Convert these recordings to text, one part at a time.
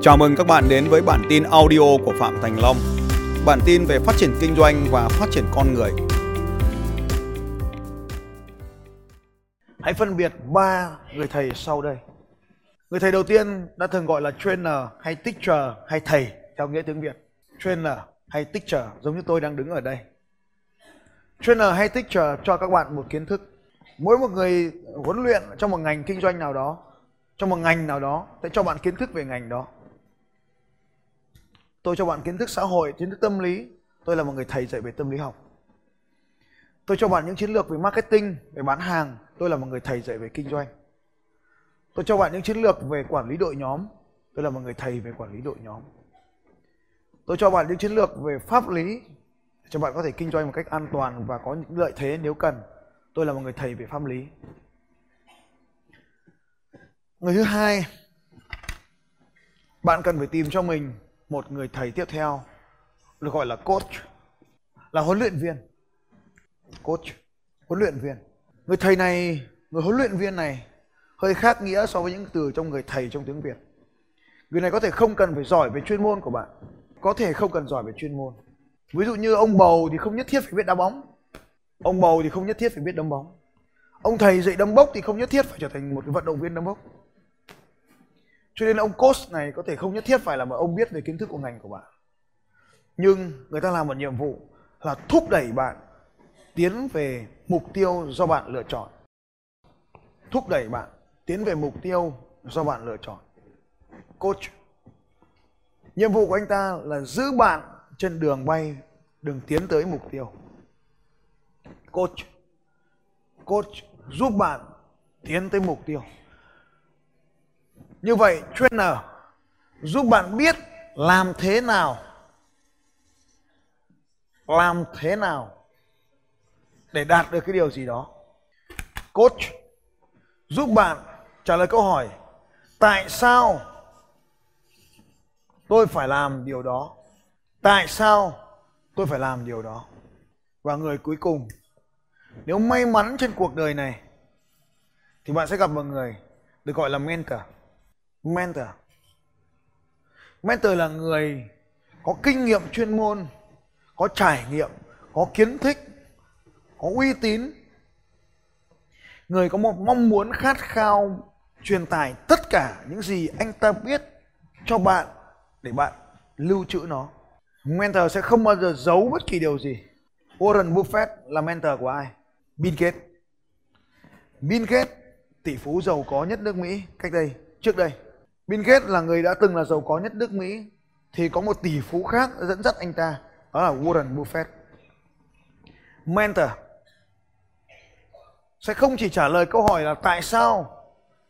Chào mừng các bạn đến với bản tin audio của Phạm Thành Long. Bản tin về phát triển kinh doanh và phát triển con người. Hãy phân biệt ba người thầy sau đây. Người thầy đầu tiên đã thường gọi là trainer hay teacher hay thầy theo nghĩa tiếng Việt. Trainer hay teacher giống như tôi đang đứng ở đây. Trainer hay teacher cho các bạn một kiến thức. Mỗi một người huấn luyện trong một ngành kinh doanh nào đó, trong một ngành nào đó sẽ cho bạn kiến thức về ngành đó. Tôi cho bạn kiến thức xã hội, kiến thức tâm lý. Tôi là một người thầy dạy về tâm lý học. Tôi cho bạn những chiến lược về marketing, về bán hàng. Tôi là một người thầy dạy về kinh doanh. Tôi cho bạn những chiến lược về quản lý đội nhóm. Tôi là một người thầy về quản lý đội nhóm. Tôi cho bạn những chiến lược về pháp lý cho bạn có thể kinh doanh một cách an toàn và có những lợi thế nếu cần. Tôi là một người thầy về pháp lý. Người thứ hai, bạn cần phải tìm cho mình một người thầy tiếp theo, được gọi là coach, là huấn luyện viên. Coach, huấn luyện viên. Người thầy này, người huấn luyện viên này hơi khác nghĩa so với những từ trong người thầy trong tiếng việt. Người này có thể không cần phải giỏi về chuyên môn của bạn. Có thể không cần giỏi về chuyên môn. Ví dụ như ông bầu thì không nhất thiết phải biết đá bóng. Ông bầu thì không nhất thiết phải biết đấm bóng. Ông thầy dạy đấm bốc thì không nhất thiết phải trở thành một vận động viên đấm bốc cho nên ông coach này có thể không nhất thiết phải là một ông biết về kiến thức của ngành của bạn. Nhưng người ta làm một nhiệm vụ là thúc đẩy bạn tiến về mục tiêu do bạn lựa chọn. Thúc đẩy bạn tiến về mục tiêu do bạn lựa chọn. Coach nhiệm vụ của anh ta là giữ bạn trên đường bay, đường tiến tới mục tiêu. Coach coach giúp bạn tiến tới mục tiêu như vậy, trainer, giúp bạn biết làm thế nào, làm thế nào để đạt được cái điều gì đó. Coach, giúp bạn trả lời câu hỏi, tại sao tôi phải làm điều đó? Tại sao tôi phải làm điều đó? Và người cuối cùng, nếu may mắn trên cuộc đời này, thì bạn sẽ gặp một người được gọi là mentor mentor. Mentor là người có kinh nghiệm chuyên môn, có trải nghiệm, có kiến thức, có uy tín. Người có một mong muốn khát khao truyền tải tất cả những gì anh ta biết cho bạn để bạn lưu trữ nó. Mentor sẽ không bao giờ giấu bất kỳ điều gì. Warren Buffett là mentor của ai? Bill Gates. Bill Gates, tỷ phú giàu có nhất nước Mỹ cách đây, trước đây. Bill Gates là người đã từng là giàu có nhất nước Mỹ thì có một tỷ phú khác dẫn dắt anh ta đó là Warren Buffett. Mentor sẽ không chỉ trả lời câu hỏi là tại sao,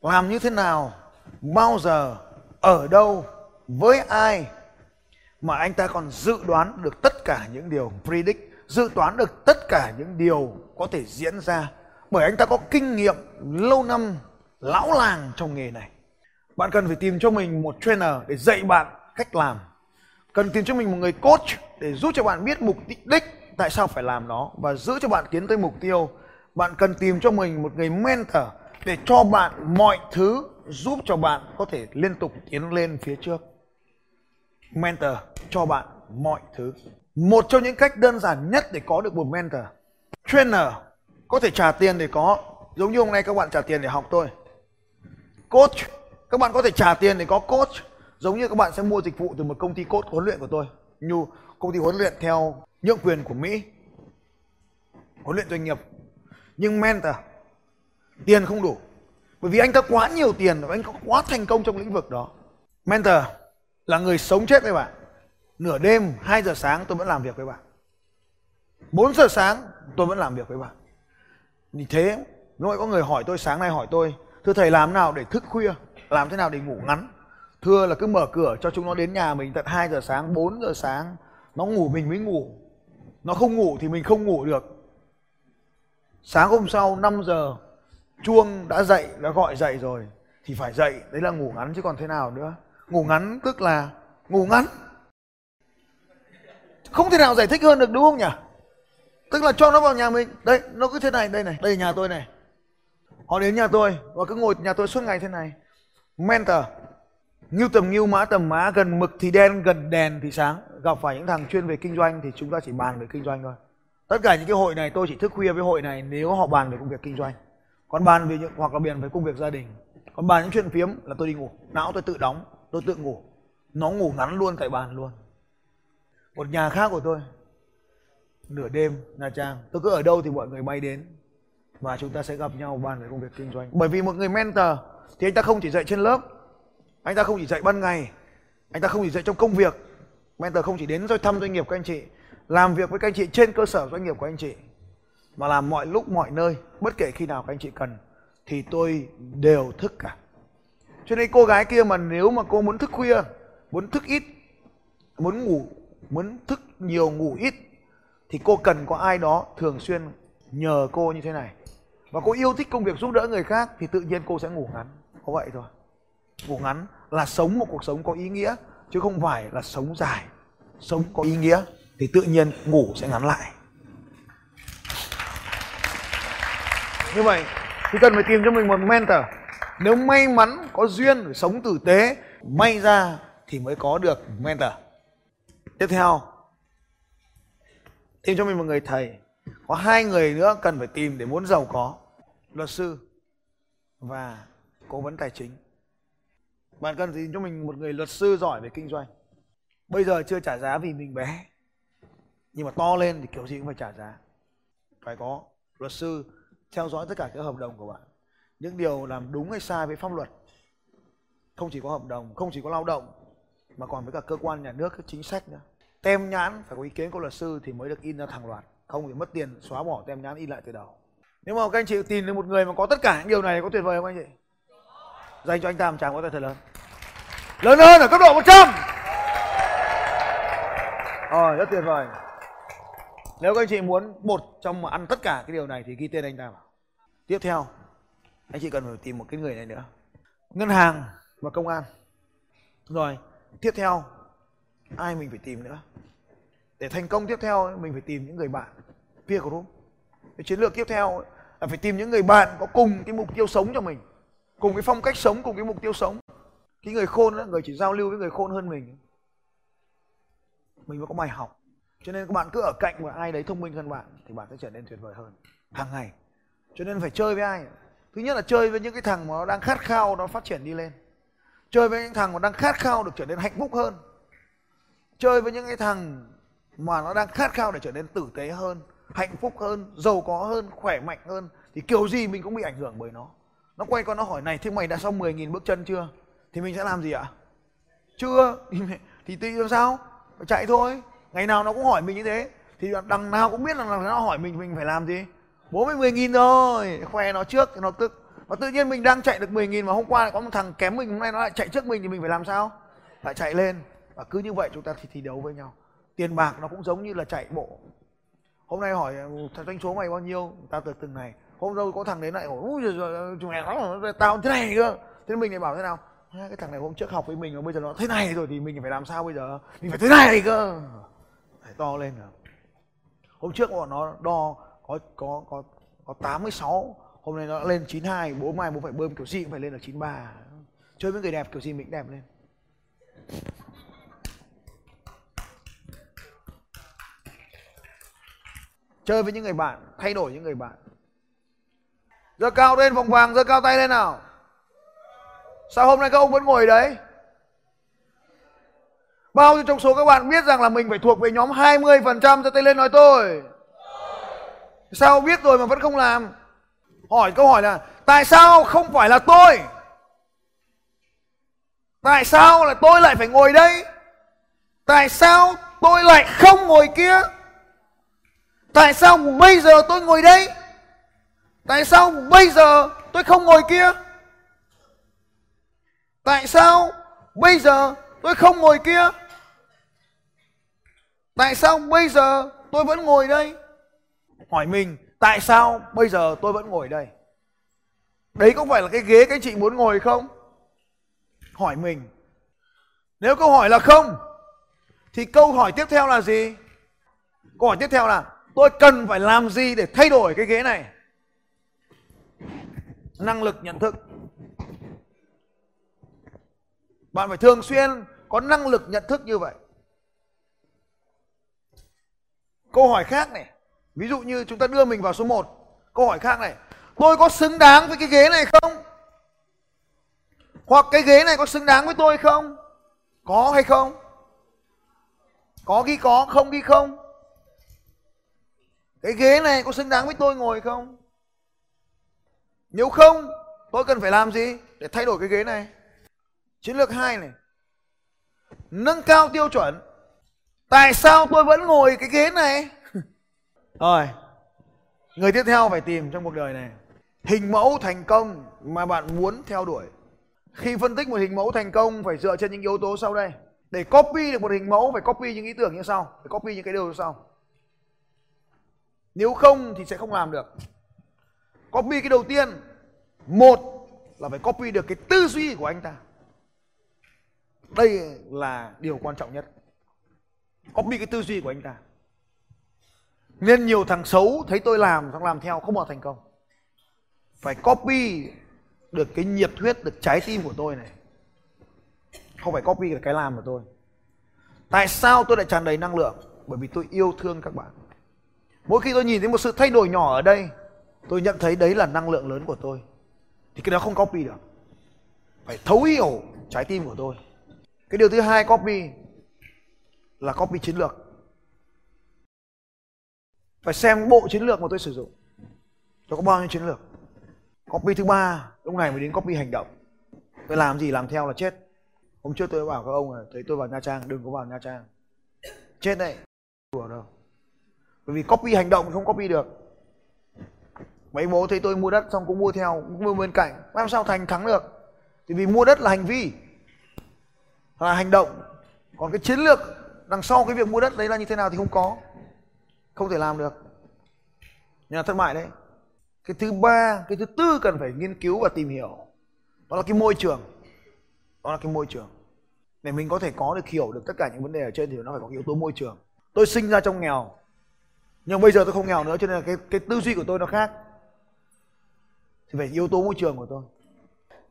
làm như thế nào, bao giờ, ở đâu, với ai mà anh ta còn dự đoán được tất cả những điều predict, dự toán được tất cả những điều có thể diễn ra bởi anh ta có kinh nghiệm lâu năm lão làng trong nghề này bạn cần phải tìm cho mình một trainer để dạy bạn cách làm. Cần tìm cho mình một người coach để giúp cho bạn biết mục đích tại sao phải làm nó và giữ cho bạn tiến tới mục tiêu. Bạn cần tìm cho mình một người mentor để cho bạn mọi thứ giúp cho bạn có thể liên tục tiến lên phía trước. Mentor, cho bạn mọi thứ. Một trong những cách đơn giản nhất để có được một mentor. Trainer, có thể trả tiền để có. Giống như hôm nay các bạn trả tiền để học tôi coach các bạn có thể trả tiền để có coach. Giống như các bạn sẽ mua dịch vụ từ một công ty coach huấn luyện của tôi. Như công ty huấn luyện theo nhượng quyền của Mỹ. Huấn luyện doanh nghiệp. Nhưng mentor, tiền không đủ. Bởi vì anh ta quá nhiều tiền và anh có quá thành công trong lĩnh vực đó. Mentor là người sống chết với bạn. Nửa đêm 2 giờ sáng tôi vẫn làm việc với bạn. 4 giờ sáng tôi vẫn làm việc với bạn. Vì thế nếu có người hỏi tôi, sáng nay hỏi tôi, thưa thầy, làm nào để thức khuya? Làm thế nào để ngủ ngắn? Thưa là cứ mở cửa cho chúng nó đến nhà mình tận 2 giờ sáng 4 giờ sáng. Nó ngủ mình mới ngủ. Nó không ngủ thì mình không ngủ được. Sáng hôm sau 5 giờ chuông đã dậy đã gọi dậy rồi. Thì phải dậy đấy là ngủ ngắn chứ còn thế nào nữa. Ngủ ngắn tức là ngủ ngắn. Không thể nào giải thích hơn được đúng không nhỉ? Tức là cho nó vào nhà mình. Đấy, nó cứ thế này đây này đây là nhà tôi này. Họ đến nhà tôi và cứ ngồi nhà tôi suốt ngày thế này mentor Ngưu tầm ngưu mã tầm mã gần mực thì đen, gần đèn thì sáng. Gặp phải những thằng chuyên về kinh doanh thì chúng ta chỉ bàn về kinh doanh thôi. Tất cả những cái hội này, tôi chỉ thức khuya với hội này, nếu họ bàn về công việc kinh doanh. Còn bàn về những, hoặc là bàn về công việc gia đình. Còn bàn những chuyện phiếm là tôi đi ngủ. Não tôi tự đóng, tôi tự ngủ. Nó ngủ ngắn luôn tại bàn luôn. Một nhà khác của tôi, nửa đêm, Nha Trang. Tôi cứ ở đâu thì mọi người bay đến. Và chúng ta sẽ gặp nhau bàn về công việc kinh doanh. Bởi vì một người mentor thì anh ta không chỉ dạy trên lớp, anh ta không chỉ dạy ban ngày, anh ta không chỉ dạy trong công việc mentor không chỉ đến rồi thăm doanh nghiệp của anh chị, làm việc với các anh chị trên cơ sở doanh nghiệp của anh chị, mà làm mọi lúc, mọi nơi, bất kể khi nào các anh chị cần, thì tôi đều thức cả. Cho nên cô gái kia mà nếu mà cô muốn thức khuya, muốn thức ít, muốn ngủ, muốn thức nhiều, ngủ ít, thì cô cần có ai đó thường xuyên nhờ cô như thế này và cô yêu thích công việc giúp đỡ người khác thì tự nhiên cô sẽ ngủ ngắn. Có vậy thôi. Ngủ ngắn là sống một cuộc sống có ý nghĩa, chứ không phải là sống dài. Sống có ý nghĩa thì tự nhiên ngủ sẽ ngắn lại. Như vậy, thì cần phải tìm cho mình một mentor. Nếu may mắn có duyên sống tử tế, may ra thì mới có được mentor. Tiếp theo, tìm cho mình một người thầy. Có hai người nữa cần phải tìm để muốn giàu có luật sư và cố vấn tài chính. Bạn cần tìm cho mình một người luật sư giỏi về kinh doanh? Bây giờ chưa trả giá vì mình bé, nhưng mà to lên thì kiểu gì cũng phải trả giá. Phải có luật sư theo dõi tất cả các hợp đồng của bạn. Những điều làm đúng hay sai với pháp luật không chỉ có hợp đồng, không chỉ có lao động, mà còn với cả cơ quan, nhà nước, các chính sách nữa. Tem nhãn phải có ý kiến của luật sư thì mới được in ra thẳng loạt, không thì mất tiền, xóa bỏ tem nhãn, in lại từ đầu nếu mà các anh chị tìm được một người mà có tất cả những điều này có tuyệt vời không anh chị? Dành cho anh ta một tràng vỗ tay thật lớn. Lớn hơn ở cấp độ 100 rồi, rất tuyệt vời. Nếu các anh chị muốn một trong mà ăn tất cả cái điều này thì ghi tên anh ta vào tiếp theo, anh chị cần phải tìm một cái người này nữa. Ngân hàng và công an. Rồi, tiếp theo, ai mình phải tìm nữa? Để thành công tiếp theo, mình phải tìm những người bạn, peer group. Cái chiến lược tiếp theo là phải tìm những người bạn có cùng cái mục tiêu sống cho mình, cùng cái phong cách sống, cùng cái mục tiêu sống. Cái người khôn đó người chỉ giao lưu với người khôn hơn mình. Mình mới có bài học. Cho nên các bạn cứ ở cạnh một ai đấy thông minh hơn bạn thì bạn sẽ trở nên tuyệt vời hơn, hàng ngày. Cho nên phải chơi với ai? Thứ nhất là chơi với những cái thằng mà nó đang khát khao nó phát triển đi lên. Chơi với những thằng mà đang khát khao được trở nên hạnh phúc hơn. Chơi với những cái thằng mà nó đang khát khao để trở nên tử tế hơn hạnh phúc hơn giàu có hơn khỏe mạnh hơn thì kiểu gì mình cũng bị ảnh hưởng bởi nó. Nó quay qua nó hỏi này thế mày đã xong 10.000 bước chân chưa? Thì mình sẽ làm gì ạ? Chưa. Thì, thì tùy làm sao? Phải chạy thôi. Ngày nào nó cũng hỏi mình như thế. Thì đằng nào cũng biết là nó hỏi mình mình phải làm gì? bố mới 10 nghìn rồi khoe nó trước thì nó tức. Và tự nhiên mình đang chạy được 10 nghìn mà hôm qua lại có một thằng kém mình hôm nay nó lại chạy trước mình thì mình phải làm sao? Lại chạy lên. Và cứ như vậy chúng ta thì thi đấu với nhau. Tiền bạc nó cũng giống như là chạy bộ hôm nay hỏi ừ, doanh số mày bao nhiêu? Tao từ từng này. Hôm đâu có thằng đến lại hỏi, ui, giời chúng mày tao thế này cơ. Thế mình lại bảo thế nào? Cái thằng này hôm trước học với mình mà bây giờ nó thế này rồi thì mình phải làm sao bây giờ? Mình phải thế này cơ. Phải to lên rồi. Hôm trước bọn nó đo, có có có có 86 hôm nay nó lên 92 bố mai bố phải bơm kiểu gì cũng phải lên là 93 chơi với người đẹp, kiểu gì mình đẹp lên. Chơi với những người bạn, thay đổi những người bạn. Giơ cao lên, vòng vàng giơ cao tay lên nào. Sao hôm nay các ông vẫn ngồi đấy? Bao nhiêu trong số các bạn biết rằng là mình phải thuộc về nhóm 20% cho tay lên nói tôi. Sao biết rồi mà vẫn không làm? Hỏi câu hỏi là, tại sao không phải là tôi? Tại sao là tôi lại phải ngồi đây? Tại sao tôi lại không ngồi kia? Tại sao bây giờ tôi ngồi đây? Tại sao bây giờ tôi không ngồi kia? Tại sao bây giờ tôi không ngồi kia? Tại sao bây giờ tôi vẫn ngồi đây? Hỏi mình, tại sao bây giờ tôi vẫn ngồi đây? Đấy có phải là cái ghế các chị muốn ngồi không? Hỏi mình. Nếu câu hỏi là không, thì câu hỏi tiếp theo là gì? Câu hỏi tiếp theo là tôi cần phải làm gì để thay đổi cái ghế này? Năng lực nhận thức. Bạn phải thường xuyên có năng lực nhận thức như vậy. Câu hỏi khác này, ví dụ như chúng ta đưa mình vào số 1 câu hỏi khác này, tôi có xứng đáng với cái ghế này không? Hoặc cái ghế này có xứng đáng với tôi không? Có hay không? Có ghi có, không ghi không? Cái ghế này có xứng đáng với tôi ngồi không? Nếu không, tôi cần phải làm gì để thay đổi cái ghế này? Chiến lược hai này. Nâng cao tiêu chuẩn. Tại sao tôi vẫn ngồi cái ghế này? Rồi người tiếp theo phải tìm trong cuộc đời này. Hình mẫu thành công mà bạn muốn theo đuổi. Khi phân tích một hình mẫu thành công, phải dựa trên những yếu tố sau đây. Để copy được một hình mẫu, phải copy những ý tưởng như sau. Phải copy những cái điều như sau nếu không thì sẽ không làm được. Copy cái đầu tiên. Một là phải copy được cái tư duy của anh ta. Đây là điều quan trọng nhất. Copy cái tư duy của anh ta. Nên nhiều thằng xấu thấy tôi làm xong làm theo không bao thành công. Phải copy được cái nhiệt huyết, được trái tim của tôi này. Không phải copy được cái làm của tôi. Tại sao tôi lại tràn đầy năng lượng? Bởi vì tôi yêu thương các bạn mỗi khi tôi nhìn thấy một sự thay đổi nhỏ ở đây, tôi nhận thấy đấy là năng lượng lớn của tôi. Thì cái đó không copy được. Phải thấu hiểu trái tim của tôi. Cái điều thứ hai copy là copy chiến lược. Phải xem bộ chiến lược mà tôi sử dụng. Tôi có bao nhiêu chiến lược? Copy thứ ba, lúc này mới đến copy hành động. Tôi làm gì làm theo là chết. Hôm trước tôi bảo các ông là, thấy tôi vào nha trang, đừng có vào nha trang. Chết đấy. Đùa đâu bởi vì copy hành động không copy được. Mấy bố thấy tôi mua đất xong cũng mua theo, cũng mua bên cạnh. Làm sao thành thắng được? Thì vì mua đất là hành vi. Là hành động. Còn cái chiến lược đằng sau cái việc mua đất đấy là như thế nào thì không có. Không thể làm được. Nhà thất bại đấy. Cái thứ ba, cái thứ tư cần phải nghiên cứu và tìm hiểu. Đó là cái môi trường. Đó là cái môi trường. Để mình có thể có được hiểu được tất cả những vấn đề ở trên thì nó phải có yếu tố môi trường. Tôi sinh ra trong nghèo nhưng bây giờ tôi không nghèo nữa, cho nên là cái cái tư duy của tôi nó khác. Thì phải yếu tố môi trường của tôi.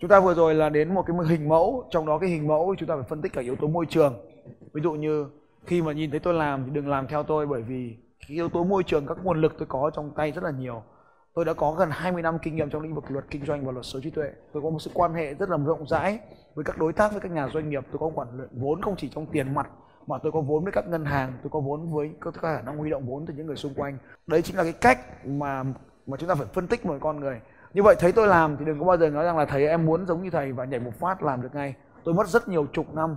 Chúng ta vừa rồi là đến một cái hình mẫu, trong đó cái hình mẫu chúng ta phải phân tích cả yếu tố môi trường. Ví dụ như khi mà nhìn thấy tôi làm thì đừng làm theo tôi, bởi vì cái yếu tố môi trường, các nguồn lực tôi có trong tay rất là nhiều. Tôi đã có gần 20 năm kinh nghiệm trong lĩnh vực luật kinh doanh và luật sở trí tuệ. Tôi có một sự quan hệ rất là rộng rãi với các đối tác, với các nhà doanh nghiệp. Tôi có quản luyện vốn không chỉ trong tiền mặt mà tôi có vốn với các ngân hàng, tôi có vốn với các khả năng huy động vốn từ những người xung quanh. Đấy chính là cái cách mà mà chúng ta phải phân tích một con người. Như vậy thấy tôi làm thì đừng có bao giờ nói rằng là thầy em muốn giống như thầy và nhảy một phát làm được ngay. Tôi mất rất nhiều chục năm.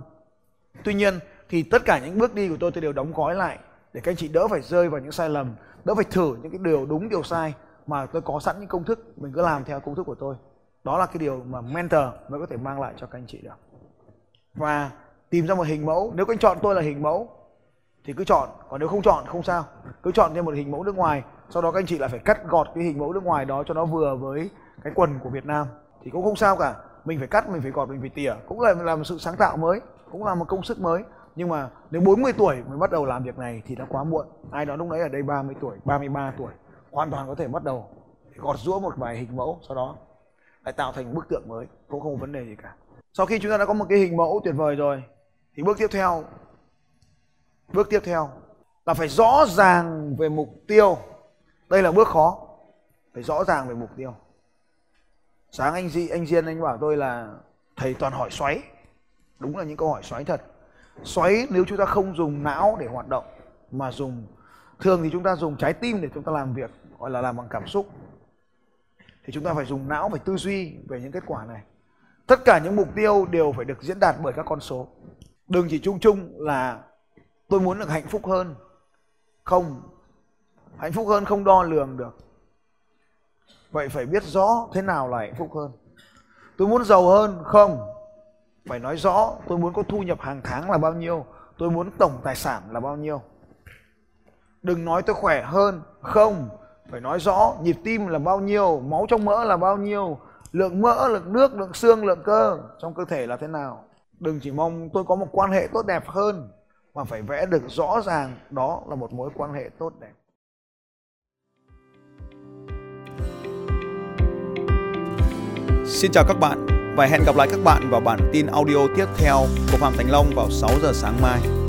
Tuy nhiên thì tất cả những bước đi của tôi tôi đều đóng gói lại để các anh chị đỡ phải rơi vào những sai lầm, đỡ phải thử những cái điều đúng, điều sai mà tôi có sẵn những công thức, mình cứ làm theo công thức của tôi. Đó là cái điều mà mentor mới có thể mang lại cho các anh chị được. Và tìm ra một hình mẫu. Nếu các anh chọn tôi là hình mẫu, thì cứ chọn. Còn nếu không chọn, không sao. Cứ chọn thêm một hình mẫu nước ngoài. Sau đó các anh chị lại phải cắt gọt cái hình mẫu nước ngoài đó cho nó vừa với cái quần của Việt Nam. Thì cũng không sao cả. Mình phải cắt, mình phải gọt, mình phải tỉa. Cũng là làm một sự sáng tạo mới. Cũng là một công sức mới. Nhưng mà nếu 40 tuổi mới bắt đầu làm việc này thì đã quá muộn. Ai đó lúc đấy ở đây 30 tuổi 33 tuổi, hoàn toàn có thể bắt đầu gọt rũa một vài hình mẫu sau đó. Lại tạo thành bức tượng mới. Cũng không có vấn đề gì cả. Sau khi chúng ta đã có một cái hình mẫu tuyệt vời rồi thì bước tiếp theo, bước tiếp theo là phải rõ ràng về mục tiêu. Đây là bước khó, phải rõ ràng về mục tiêu. Sáng anh di, anh diên, anh bảo tôi là thầy toàn hỏi xoáy. Đúng là những câu hỏi xoáy thật. Xoáy nếu chúng ta không dùng não để hoạt động, mà dùng thường thì chúng ta dùng trái tim để chúng ta làm việc, gọi là làm bằng cảm xúc, thì chúng ta phải dùng não, phải tư duy về những kết quả này. Tất cả những mục tiêu đều phải được diễn đạt bởi các con số đừng chỉ chung chung là tôi muốn được hạnh phúc hơn. Không, hạnh phúc hơn không đo lường được. Vậy phải biết rõ thế nào là hạnh phúc hơn. Tôi muốn giàu hơn? Không. Phải nói rõ, tôi muốn có thu nhập hàng tháng là bao nhiêu, tôi muốn tổng tài sản là bao nhiêu. Đừng nói tôi khỏe hơn. Không. Phải nói rõ, nhịp tim là bao nhiêu, máu trong mỡ là bao nhiêu, lượng mỡ, lượng nước, lượng xương, lượng cơ. Trong cơ thể là thế nào? Đừng chỉ mong tôi có một quan hệ tốt đẹp hơn, mà phải vẽ được rõ ràng đó là một mối quan hệ tốt đẹp Xin chào các bạn Và hẹn gặp lại các bạn vào bản tin audio tiếp theo của Phạm Thành Long vào 6 giờ sáng mai.